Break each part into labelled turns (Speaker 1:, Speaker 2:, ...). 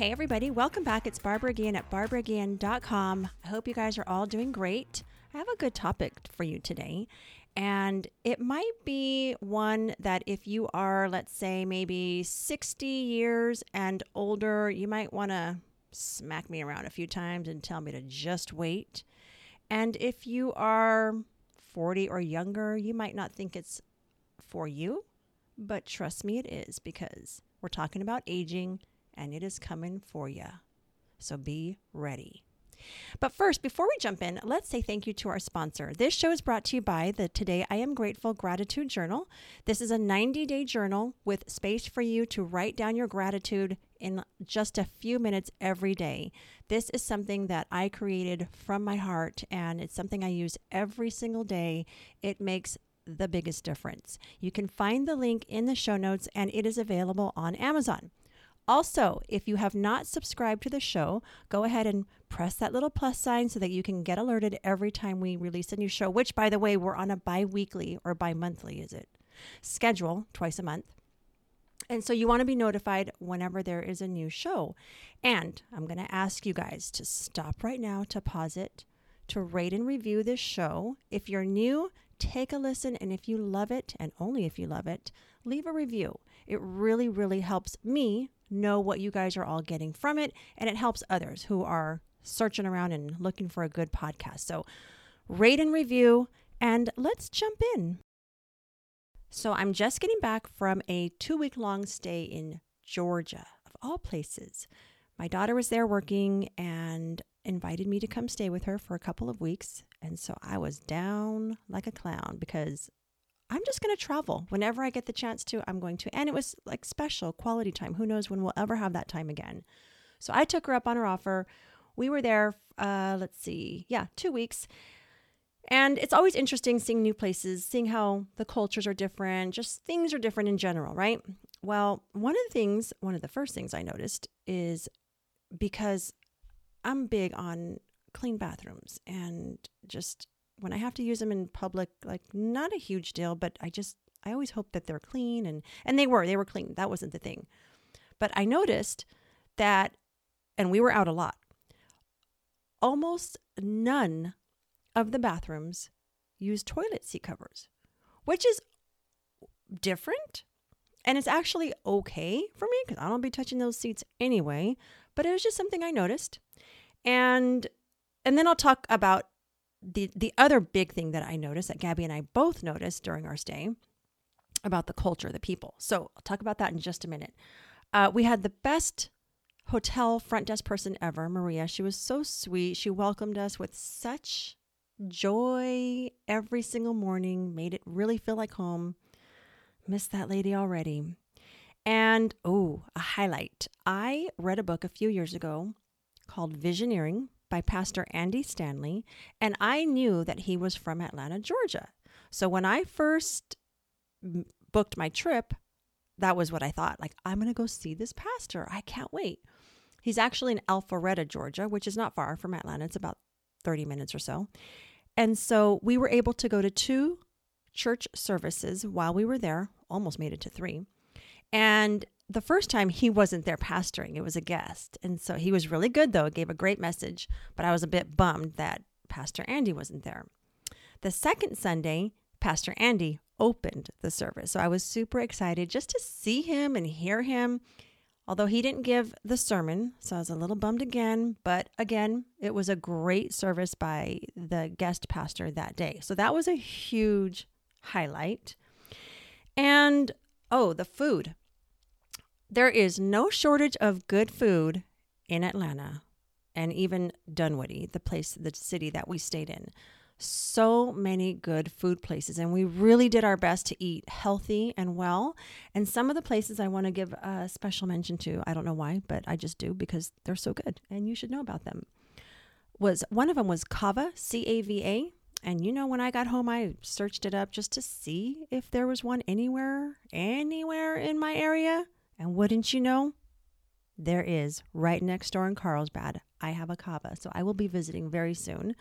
Speaker 1: Hey, everybody, welcome back. It's Barbara Guillen at barbaraguillen.com. I hope you guys are all doing great. I have a good topic for you today, and it might be one that if you are, let's say, maybe 60 years and older, you might want to smack me around a few times and tell me to just wait. And if you are 40 or younger, you might not think it's for you, but trust me, it is because we're talking about aging and it is coming for you. So be ready. But first, before we jump in, let's say thank you to our sponsor. This show is brought to you by the Today I Am Grateful Gratitude Journal. This is a 90 day journal with space for you to write down your gratitude in just a few minutes every day. This is something that I created from my heart, and it's something I use every single day. It makes the biggest difference. You can find the link in the show notes, and it is available on Amazon. Also, if you have not subscribed to the show, go ahead and press that little plus sign so that you can get alerted every time we release a new show, which, by the way, we're on a bi weekly or bi monthly, is it? Schedule twice a month. And so you want to be notified whenever there is a new show. And I'm going to ask you guys to stop right now, to pause it, to rate and review this show. If you're new, take a listen. And if you love it, and only if you love it, leave a review. It really, really helps me know what you guys are all getting from it, and it helps others who are searching around and looking for a good podcast. So, rate and review, and let's jump in. So, I'm just getting back from a two week long stay in Georgia, of all places. My daughter was there working and invited me to come stay with her for a couple of weeks. And so I was down like a clown because I'm just going to travel whenever I get the chance to. I'm going to. And it was like special quality time. Who knows when we'll ever have that time again. So I took her up on her offer. We were there, uh, let's see, yeah, two weeks. And it's always interesting seeing new places, seeing how the cultures are different, just things are different in general, right? Well, one of the things, one of the first things I noticed is because I'm big on clean bathrooms and just when I have to use them in public, like not a huge deal, but I just I always hope that they're clean and and they were they were clean. That wasn't the thing. But I noticed that and we were out a lot. Almost none of the bathrooms use toilet seat covers, which is different. And it's actually okay for me because I don't be touching those seats anyway. But it was just something I noticed. And and then I'll talk about the the other big thing that I noticed that Gabby and I both noticed during our stay about the culture, the people. So I'll talk about that in just a minute. Uh, we had the best hotel front desk person ever, Maria. She was so sweet. She welcomed us with such joy every single morning, made it really feel like home. Miss that lady already. And oh, a highlight. I read a book a few years ago called Visioneering by Pastor Andy Stanley, and I knew that he was from Atlanta, Georgia. So when I first booked my trip, that was what I thought. Like, I'm going to go see this pastor. I can't wait. He's actually in Alpharetta, Georgia, which is not far from Atlanta. It's about 30 minutes or so. And so we were able to go to two church services while we were there, almost made it to three. And the first time he wasn't there pastoring, it was a guest. And so he was really good, though, gave a great message, but I was a bit bummed that Pastor Andy wasn't there. The second Sunday, Pastor Andy opened the service. So I was super excited just to see him and hear him, although he didn't give the sermon. So I was a little bummed again. But again, it was a great service by the guest pastor that day. So that was a huge highlight. And oh, the food. There is no shortage of good food in Atlanta and even Dunwoody, the place, the city that we stayed in. So many good food places, and we really did our best to eat healthy and well. And some of the places I want to give a special mention to, I don't know why, but I just do because they're so good and you should know about them. was one of them was Cava, C A V A. And you know, when I got home, I searched it up just to see if there was one anywhere, anywhere in my area. And wouldn't you know, there is right next door in Carlsbad. I have a Cava, so I will be visiting very soon.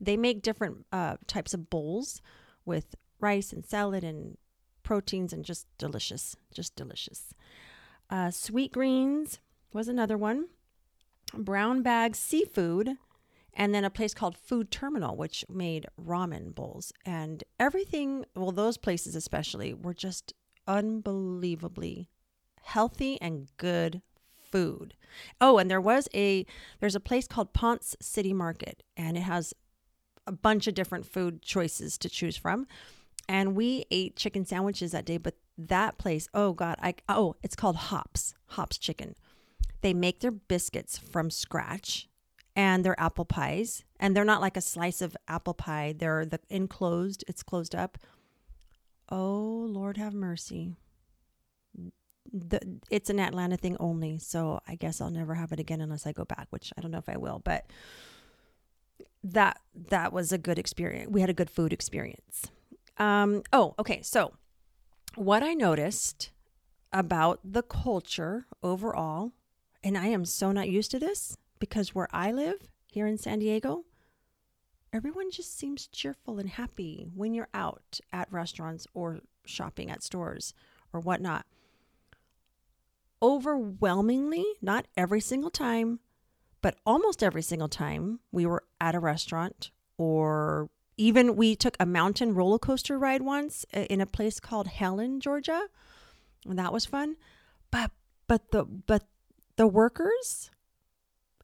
Speaker 1: They make different uh, types of bowls with rice and salad and proteins and just delicious, just delicious. Uh, sweet greens was another one. Brown bag seafood, and then a place called Food Terminal, which made ramen bowls. And everything, well, those places especially, were just unbelievably healthy and good food. Oh, and there was a there's a place called Ponce City Market, and it has a bunch of different food choices to choose from. And we ate chicken sandwiches that day, but that place, oh god, I oh, it's called Hops, Hops Chicken. They make their biscuits from scratch and their apple pies, and they're not like a slice of apple pie. They're the enclosed, it's closed up. Oh, Lord have mercy. The, it's an Atlanta thing only, so I guess I'll never have it again unless I go back, which I don't know if I will, but that that was a good experience. We had a good food experience. Um, oh, okay. So, what I noticed about the culture overall, and I am so not used to this because where I live here in San Diego, everyone just seems cheerful and happy when you're out at restaurants or shopping at stores or whatnot. Overwhelmingly, not every single time, but almost every single time we were at a restaurant or even we took a mountain roller coaster ride once uh, in a place called Helen, Georgia. And that was fun. But but the but the workers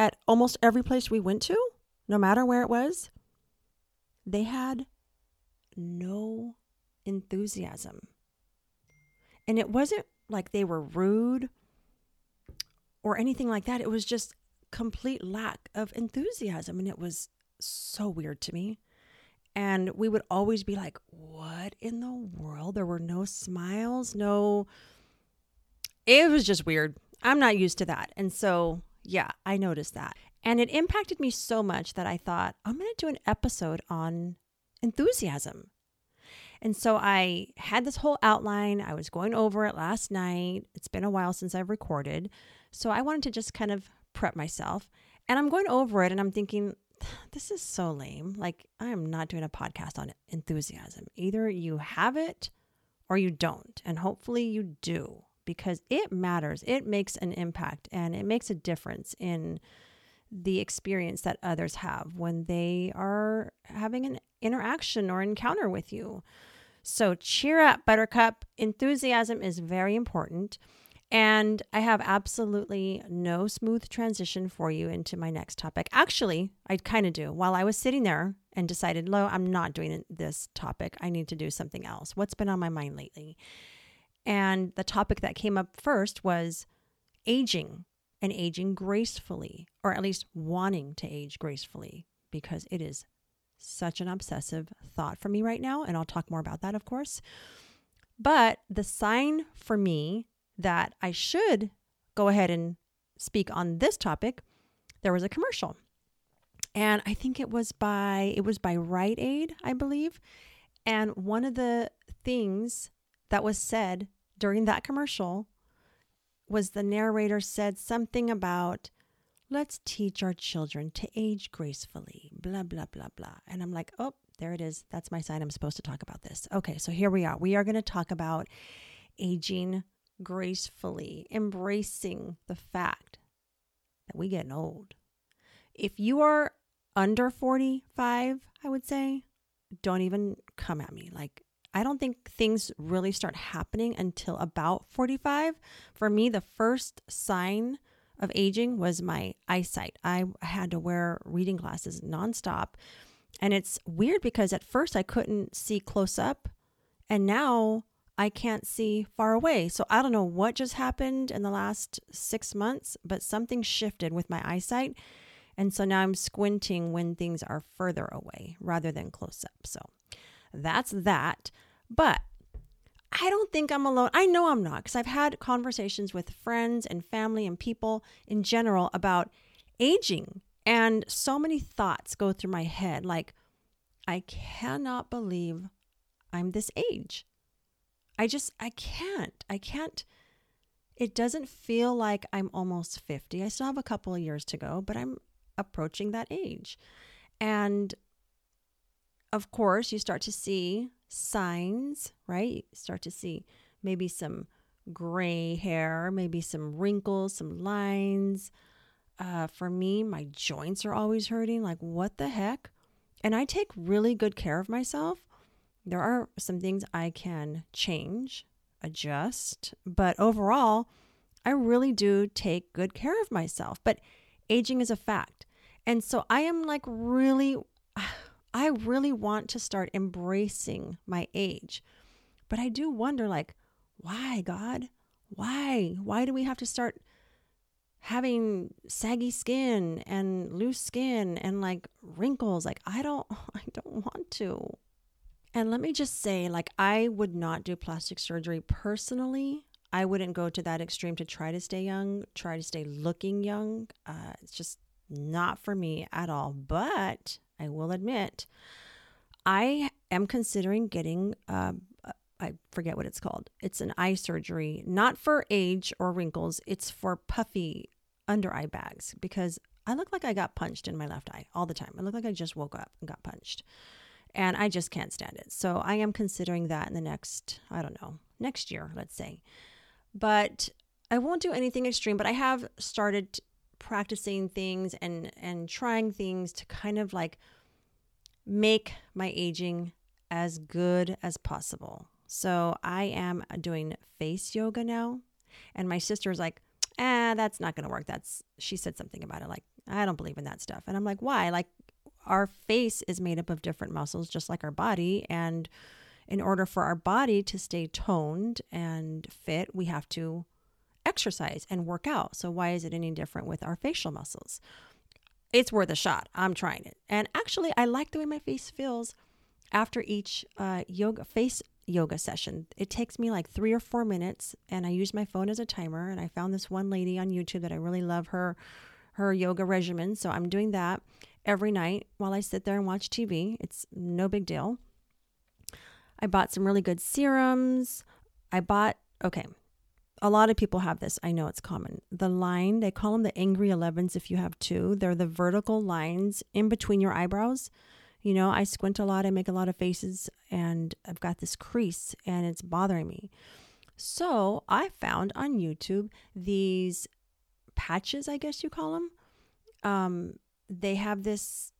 Speaker 1: at almost every place we went to, no matter where it was, they had no enthusiasm. And it wasn't like they were rude or anything like that. It was just complete lack of enthusiasm. And it was so weird to me. And we would always be like, what in the world? There were no smiles, no. It was just weird. I'm not used to that. And so, yeah, I noticed that. And it impacted me so much that I thought, I'm going to do an episode on enthusiasm. And so I had this whole outline. I was going over it last night. It's been a while since I've recorded. So I wanted to just kind of prep myself. And I'm going over it and I'm thinking, this is so lame. Like, I am not doing a podcast on enthusiasm. Either you have it or you don't. And hopefully you do because it matters. It makes an impact and it makes a difference in the experience that others have when they are having an interaction or encounter with you. So, cheer up, Buttercup. Enthusiasm is very important. And I have absolutely no smooth transition for you into my next topic. Actually, I kind of do. While I was sitting there and decided, Lo, I'm not doing this topic. I need to do something else. What's been on my mind lately? And the topic that came up first was aging and aging gracefully, or at least wanting to age gracefully, because it is such an obsessive thought for me right now. And I'll talk more about that, of course. But the sign for me that I should go ahead and speak on this topic, there was a commercial. And I think it was by it was by Rite Aid, I believe. And one of the things that was said during that commercial was the narrator said something about let's teach our children to age gracefully, blah blah blah blah. And I'm like, "Oh, there it is. That's my sign I'm supposed to talk about this." Okay, so here we are. We are going to talk about aging gracefully, embracing the fact that we getting old. If you are under 45, I would say, don't even come at me. Like, I don't think things really start happening until about 45. For me, the first sign of aging was my eyesight. I had to wear reading glasses nonstop. And it's weird because at first I couldn't see close up. And now I can't see far away. So I don't know what just happened in the last six months, but something shifted with my eyesight. And so now I'm squinting when things are further away rather than close up. So that's that. But I don't think I'm alone. I know I'm not because I've had conversations with friends and family and people in general about aging And so many thoughts go through my head like, I cannot believe I'm this age. I just, I can't. I can't. It doesn't feel like I'm almost 50. I still have a couple of years to go, but I'm approaching that age. And of course, you start to see signs, right? You start to see maybe some gray hair, maybe some wrinkles, some lines. Uh, for me, my joints are always hurting. Like, what the heck? And I take really good care of myself. There are some things I can change, adjust, but overall, I really do take good care of myself. But aging is a fact. And so I am like really, I really want to start embracing my age. But I do wonder, like, why, God? Why? Why do we have to start having saggy skin and loose skin and like wrinkles? Like, I don't, I don't want to. And let me just say, like, I would not do plastic surgery personally. I wouldn't go to that extreme to try to stay young, try to stay looking young. Uh, it's just not for me at all. But I will admit, I am considering getting, uh, I forget what it's called. It's an eye surgery, not for age or wrinkles, it's for puffy under eye bags because I look like I got punched in my left eye all the time. I look like I just woke up and got punched. And I just can't stand it. So I am considering that in the next, I don't know, next year, let's say. But I won't do anything extreme, but I have started practicing things and and trying things to kind of like make my aging as good as possible. So I am doing face yoga now. And my sister's like, ah, that's not gonna work. That's she said something about it, like, I don't believe in that stuff. And I'm like, why? Like our face is made up of different muscles, just like our body. And in order for our body to stay toned and fit, we have to exercise and work out. So, why is it any different with our facial muscles? It's worth a shot. I'm trying it. And actually, I like the way my face feels after each uh, yoga face yoga session. It takes me like three or four minutes, and I use my phone as a timer. And I found this one lady on YouTube that I really love her her yoga regimen. So I'm doing that every night while I sit there and watch TV. It's no big deal. I bought some really good serums. I bought okay a lot of people have this. I know it's common. The line, they call them the angry 11s if you have two. They're the vertical lines in between your eyebrows. You know, I squint a lot, I make a lot of faces, and I've got this crease and it's bothering me. So I found on YouTube these patches, I guess you call them. Um, they have this,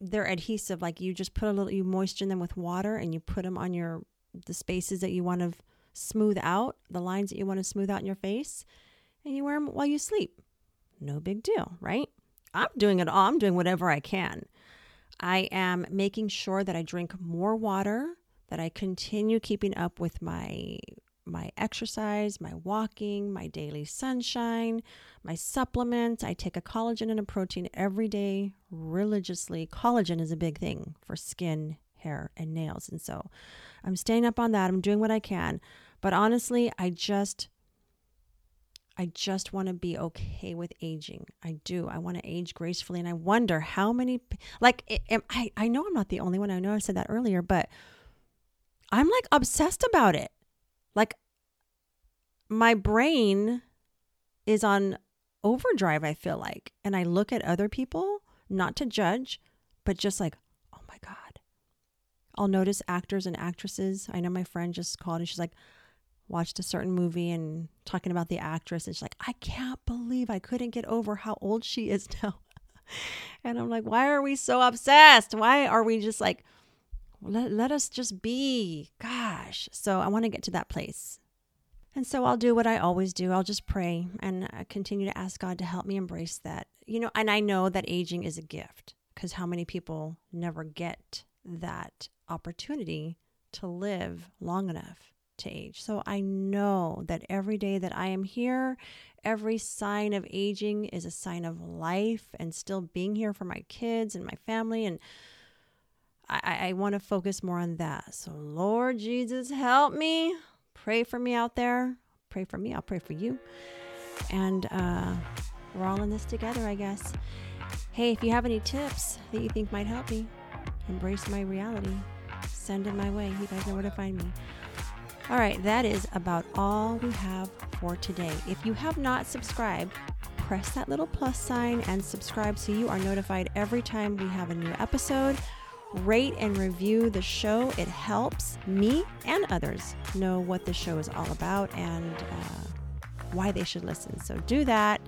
Speaker 1: they're adhesive. Like you just put a little, you moisten them with water and you put them on your, the spaces that you want to smooth out the lines that you want to smooth out in your face, and you wear them while you sleep. No big deal, right? I'm doing it all. I'm doing whatever I can. I am making sure that I drink more water, that I continue keeping up with my my exercise, my walking, my daily sunshine, my supplements. I take a collagen and a protein every day religiously. Collagen is a big thing for skin, hair, and nails. And so I'm staying up on that. I'm doing what I can. But honestly, I just I just want to be okay with aging. I do. I want to age gracefully and I wonder how many like I I know I'm not the only one. I know I said that earlier, but I'm like obsessed about it. Like my brain is on overdrive, I feel like. And I look at other people, not to judge, but just like, oh my God. I'll notice actors and actresses. I know my friend just called and she's like, watched a certain movie and talking about the actress and she's like i can't believe i couldn't get over how old she is now and i'm like why are we so obsessed why are we just like let, let us just be gosh so i want to get to that place and so i'll do what i always do i'll just pray and uh, continue to ask god to help me embrace that you know and i know that aging is a gift because how many people never get that opportunity to live long enough to age. So I know that every day that I am here, every sign of aging is a sign of life and still being here for my kids and my family. And I, I want to focus more on that. So, Lord Jesus, help me. Pray for me out there. Pray for me. I'll pray for you. And uh, we're all in this together, I guess. Hey, if you have any tips that you think might help me embrace my reality, send it my way. You guys know where to find me. All right, that is about all we have for today. If you have not subscribed, press that little plus sign and subscribe so you are notified every time we have a new episode. Rate and review the show. It helps me and others know what the show is all about and uh, why they should listen. So do that.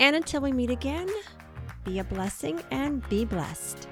Speaker 1: And until we meet again, be a blessing and be blessed.